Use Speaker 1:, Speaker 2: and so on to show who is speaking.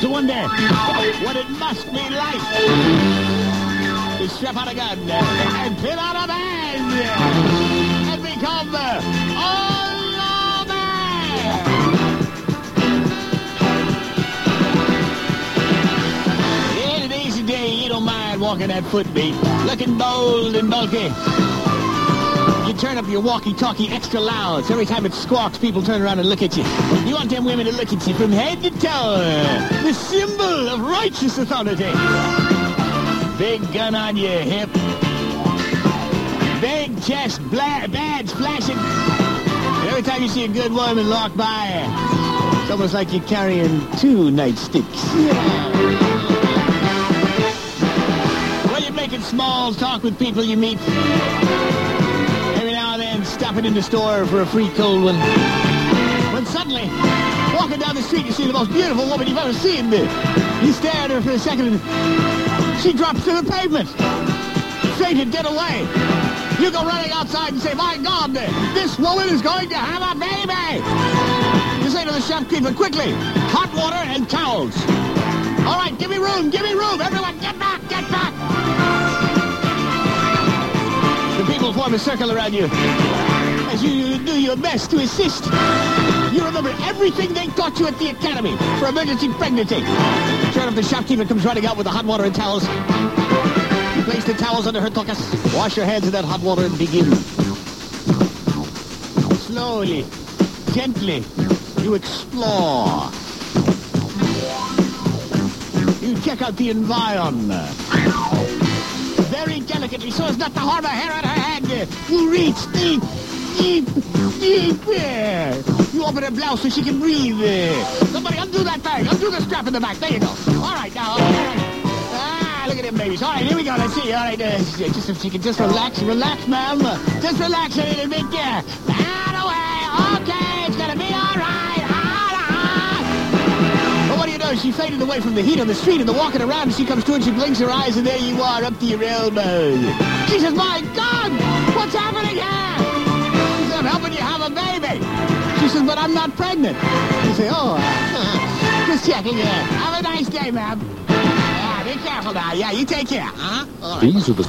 Speaker 1: to wonder what it must be like to strap on a gun and pin on a band and become all man. Yeah, today's day you don't mind walking that footbeat, looking bold and bulky. You turn up your walkie-talkie extra loud, so every time it squawks, people turn around and look at you. You want them women to look at you from head to toe. The symbol of righteous authority. Big gun on your hip. Big chest, bla- badge flashing. And every time you see a good woman walk by, it's almost like you're carrying two nightsticks. Well, you're making small talk with people you meet. Stopping in the store for a free cold one. When suddenly, walking down the street, you see the most beautiful woman you've ever seen. You stare at her for a second, and she drops to the pavement. Fainted dead away. You go running outside and say, my God, this woman is going to have a baby. You say to the shopkeeper, quickly, hot water and towels. All right, give me room, give me room. Everyone, get back, get back. The people form a circle around you as you do your best to assist. You remember everything they taught you at the academy for emergency pregnancy. Enough, the shopkeeper comes running out with the hot water and towels. You place the towels under her tuchus. Wash your hands in that hot water and begin. Slowly, gently, you explore. You check out the environment. Very delicately, so as not to harm a hair on her head. You reach deep, deep, there. You open her blouse so she can breathe. Somebody undo that bag. Undo the strap in the back. There you go. All right, now. All right. Ah, look at them babies. All right, here we go. Let's see. All right, uh, just if she can just relax, relax, ma'am. Just relax a little bit there. Out away. Okay, it's gonna be all right. All right. But what do you know? She faded away from the heat on the street and the walking around. And she comes to and she blinks her eyes, and there you are, up to your elbows. She says, "My God, says, "But I'm not pregnant." You say, "Oh, just checking in. Have a nice day, ma'am." Yeah, be careful now. Yeah, you take care. Huh?
Speaker 2: These are the